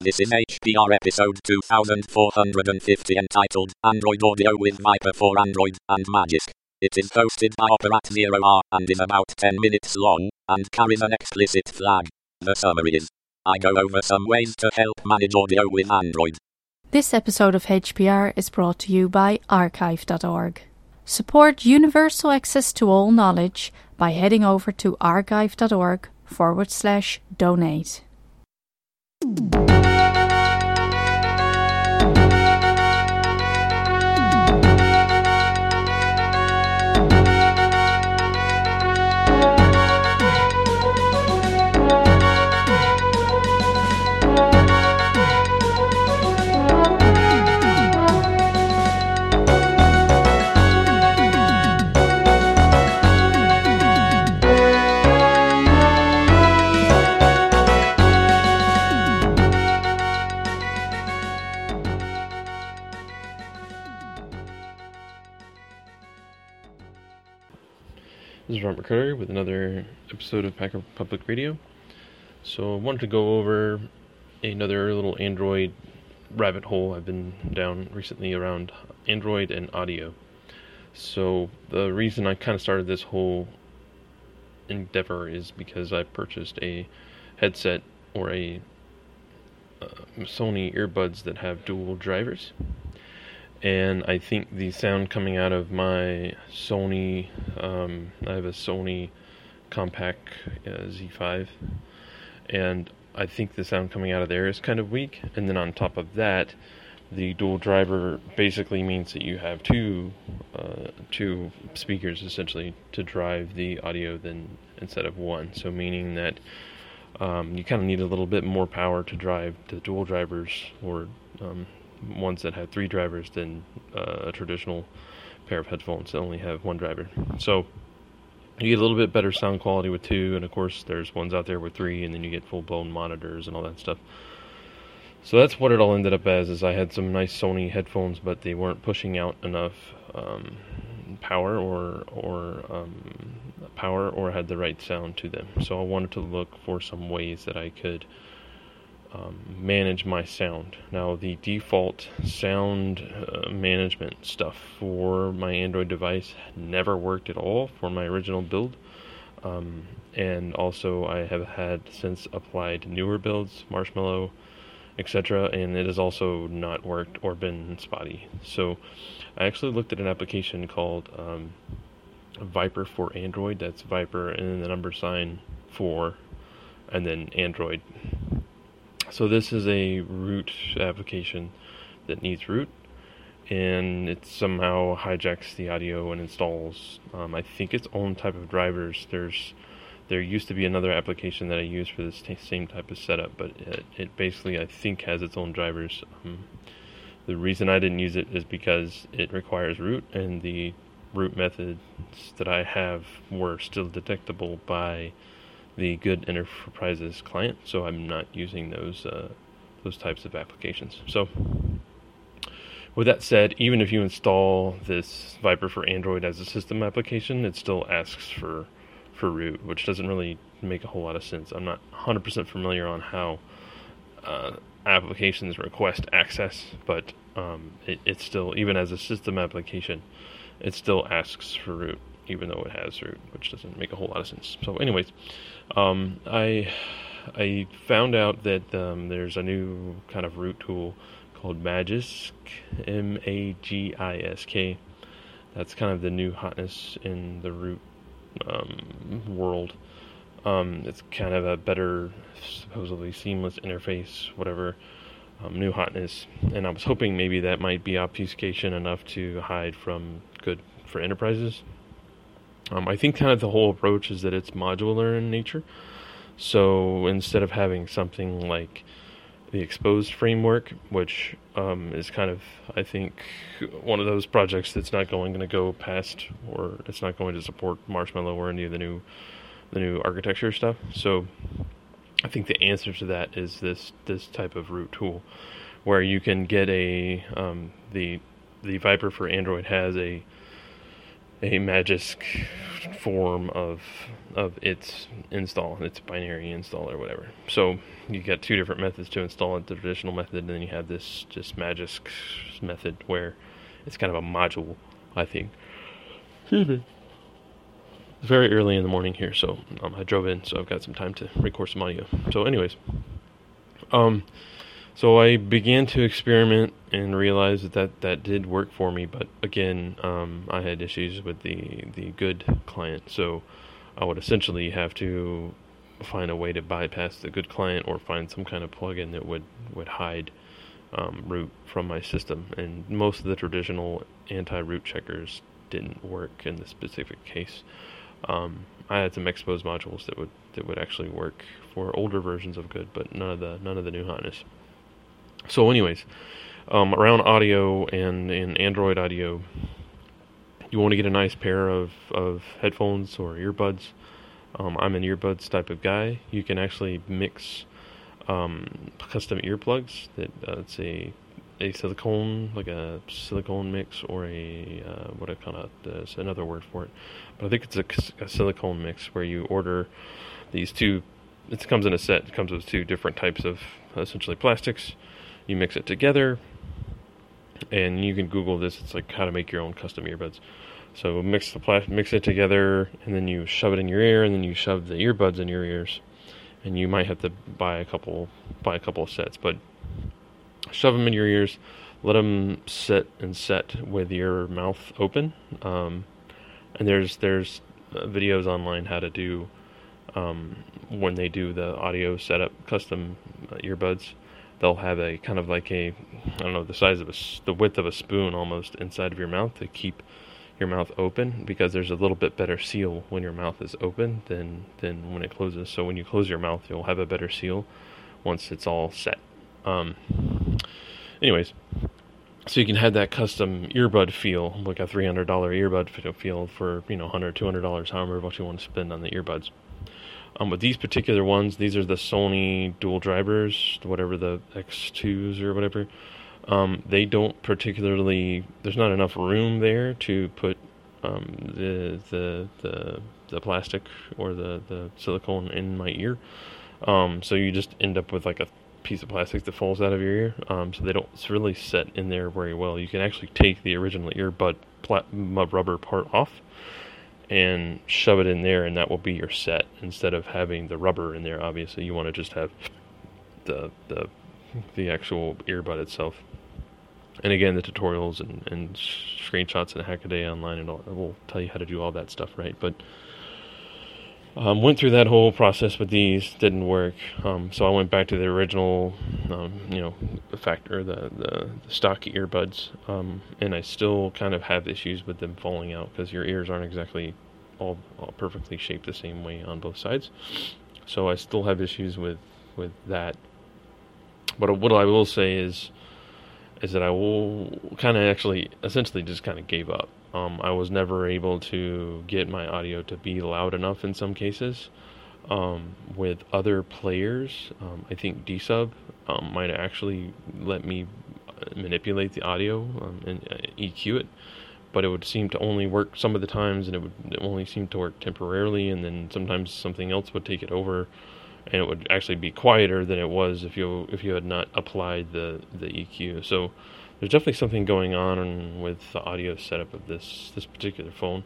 This is HPR episode 2450 entitled Android Audio with Viper for Android and Magisk. It is hosted by Operat Zero R and is about 10 minutes long and carries an explicit flag. The summary is I go over some ways to help manage audio with Android. This episode of HPR is brought to you by archive.org. Support universal access to all knowledge by heading over to archive.org forward slash donate. With another episode of Hacker Public Radio. So I wanted to go over another little Android rabbit hole I've been down recently around Android and audio. So the reason I kind of started this whole endeavor is because I purchased a headset or a uh, Sony earbuds that have dual drivers and I think the sound coming out of my Sony, um, I have a Sony Compact uh, Z5, and I think the sound coming out of there is kind of weak. And then on top of that, the dual driver basically means that you have two uh, two speakers essentially to drive the audio than instead of one. So meaning that um, you kind of need a little bit more power to drive the dual drivers or um, ones that have three drivers than uh, a traditional pair of headphones that only have one driver. So you get a little bit better sound quality with two, and of course there's ones out there with three, and then you get full blown monitors and all that stuff. So that's what it all ended up as. Is I had some nice Sony headphones, but they weren't pushing out enough um, power or or um, power or had the right sound to them. So I wanted to look for some ways that I could um, manage my sound. Now, the default sound uh, management stuff for my Android device never worked at all for my original build. Um, and also, I have had since applied newer builds, Marshmallow, etc., and it has also not worked or been spotty. So, I actually looked at an application called um, Viper for Android. That's Viper and then the number sign for, and then Android so this is a root application that needs root, and it somehow hijacks the audio and installs. Um, I think its own type of drivers. There's there used to be another application that I use for this t- same type of setup, but it, it, basically I think has its own drivers. Um, the reason I didn't use it is because it requires root, and the root methods that I have were still detectable by the Good Enterprises client, so I'm not using those uh, those types of applications. So, with that said, even if you install this Viper for Android as a system application, it still asks for for root, which doesn't really make a whole lot of sense. I'm not 100% familiar on how uh, applications request access, but um, it, it still, even as a system application, it still asks for root even though it has root, which doesn't make a whole lot of sense. So, anyways, um, I I found out that um, there's a new kind of root tool called Magisk, M A G I S K. That's kind of the new hotness in the root um, world. Um, it's kind of a better, supposedly seamless interface, whatever. Um, new hotness, and I was hoping maybe that might be obfuscation enough to hide from good for enterprises. Um, I think kind of the whole approach is that it's modular in nature. So instead of having something like the Xposed framework, which um, is kind of, I think, one of those projects that's not going to go past, or it's not going to support Marshmallow or any of the new, the new architecture stuff. So, I think the answer to that is this this type of root tool, where you can get a um, the the Viper for Android has a a Magisk form of of its install, its binary install or whatever. So you got two different methods to install it: the traditional method, and then you have this just Magisk method where it's kind of a module, I think. Excuse me. It's very early in the morning here, so um, I drove in, so I've got some time to record some audio. So, anyways, um, so I began to experiment and realized that that, that did work for me. But again, um, I had issues with the the good client, so I would essentially have to find a way to bypass the good client or find some kind of plugin that would would hide um, root from my system. And most of the traditional anti-root checkers didn't work in this specific case. Um, I had some Xposed modules that would that would actually work for older versions of good, but none of the none of the new hotness. So, anyways, um, around audio and in Android audio, you want to get a nice pair of of headphones or earbuds. Um, I'm an earbuds type of guy. You can actually mix um, custom earplugs that uh, it's a a silicone, like a silicone mix, or a uh, what I kind of another word for it, but I think it's a, a, silicone mix where you order these two. It comes in a set. It comes with two different types of essentially plastics. You mix it together, and you can Google this. It's like how to make your own custom earbuds. So mix the plastic, mix it together, and then you shove it in your ear, and then you shove the earbuds in your ears, and you might have to buy a couple buy a couple of sets, but shove them in your ears, let them sit and set with your mouth open. Um, and there's there's uh, videos online how to do um, when they do the audio setup custom uh, earbuds. They'll have a kind of like a I don't know the size of a the width of a spoon almost inside of your mouth to keep your mouth open because there's a little bit better seal when your mouth is open than than when it closes. So when you close your mouth, you'll have a better seal once it's all set. Um, anyways, so you can have that custom earbud feel, like a three hundred dollar earbud feel for you know hundred, two hundred dollars, however much you want to spend on the earbuds. Um, but these particular ones, these are the Sony dual drivers, whatever the X2s or whatever. Um, they don't particularly. There's not enough room there to put um, the the the the plastic or the the silicone in my ear. Um, so you just end up with like a piece of plastic that falls out of your ear, um, so they don't really set in there very well. You can actually take the original earbud plat- rubber part off and shove it in there, and that will be your set instead of having the rubber in there. Obviously, you want to just have the the the actual earbud itself. And again, the tutorials and, and screenshots and Hackaday online and all will tell you how to do all that stuff right. But um, went through that whole process with these, didn't work. Um, so I went back to the original, um, you know, factor, the, the, the stock earbuds, um, and I still kind of have issues with them falling out because your ears aren't exactly all, all, perfectly shaped the same way on both sides. So I still have issues with with that. But what I will say is, is that I will kind of actually, essentially, just kind of gave up. Um, I was never able to get my audio to be loud enough in some cases. Um, with other players, um, I think DSub um, might actually let me uh, manipulate the audio um, and uh, EQ it, but it would seem to only work some of the times, and it would only seem to work temporarily, and then sometimes something else would take it over, and it would actually be quieter than it was if you if you had not applied the the EQ. So there's definitely something going on with the audio setup of this this particular phone.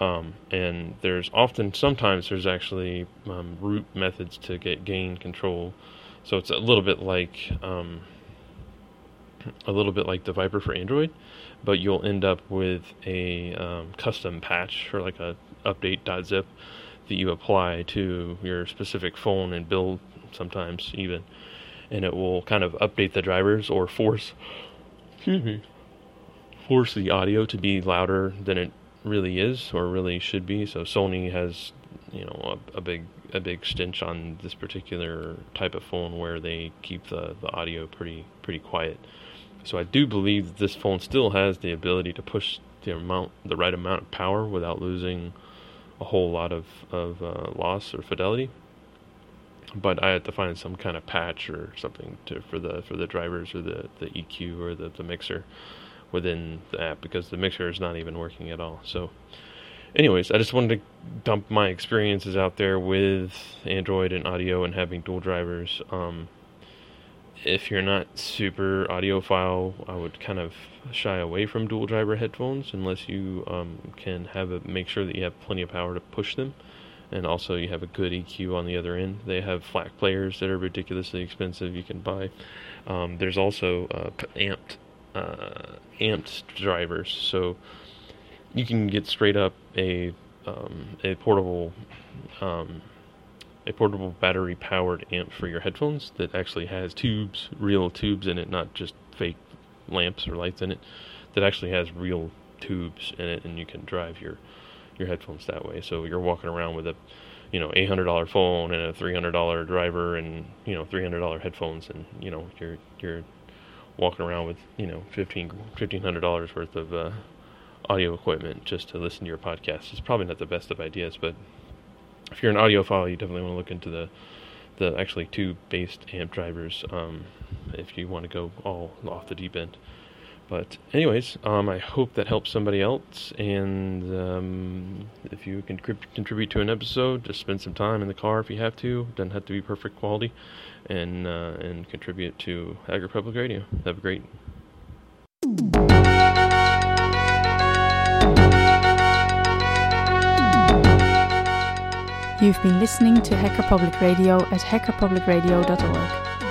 Um, and there's often, sometimes there's actually um, root methods to get gain control. So it's a little bit like um, a little bit like the Viper for Android, but you'll end up with a um, custom patch or like a update.zip that you apply to your specific phone and build sometimes even, and it will kind of update the drivers or force excuse me, force the audio to be louder than it really is or really should be. So Sony has, you know, a, a, big a big stench on this particular type of phone where they keep the, the audio pretty pretty quiet. So I do believe that this phone still has the ability to push the amount the right amount of power without losing a whole lot of of uh, loss or fidelity but I had to find some kind of patch or something to for the for the drivers or the, the EQ or the, the mixer within the app because the mixer is not even working at all. So, anyways, I just wanted to dump my experiences out there with Android and audio and having dual drivers. Um, if you're not super audiophile, I would kind of shy away from dual driver headphones unless you um, can have a, make sure that you have plenty of power to push them, and also you have a good EQ on the other end. They have FLAC players that are ridiculously expensive. You can buy. Um, there's also uh, amped uh, amped drivers, so you can get straight up a um, a portable um, a portable battery powered amp for your headphones that actually has tubes, real tubes in it, not just fake lamps or lights in it. That actually has real tubes in it, and you can drive your your headphones that way. So you're walking around with a you know eight hundred dollar phone and a three hundred dollar driver and you know three hundred dollar headphones, and you know you're you're walking around with you know fifteen fifteen hundred dollars worth of uh, audio equipment just to listen to your podcast. It's probably not the best of ideas, but if you're an audiophile, you definitely want to look into the the actually two based amp drivers um, if you want to go all off the deep end. But anyways, um, I hope that helps somebody else. And um, if you can contribute to an episode, just spend some time in the car if you have to. Doesn't have to be perfect quality, and uh, and contribute to Hacker Public Radio. Have a great. You've been listening to Hacker Public Radio at hackerpublicradio.org.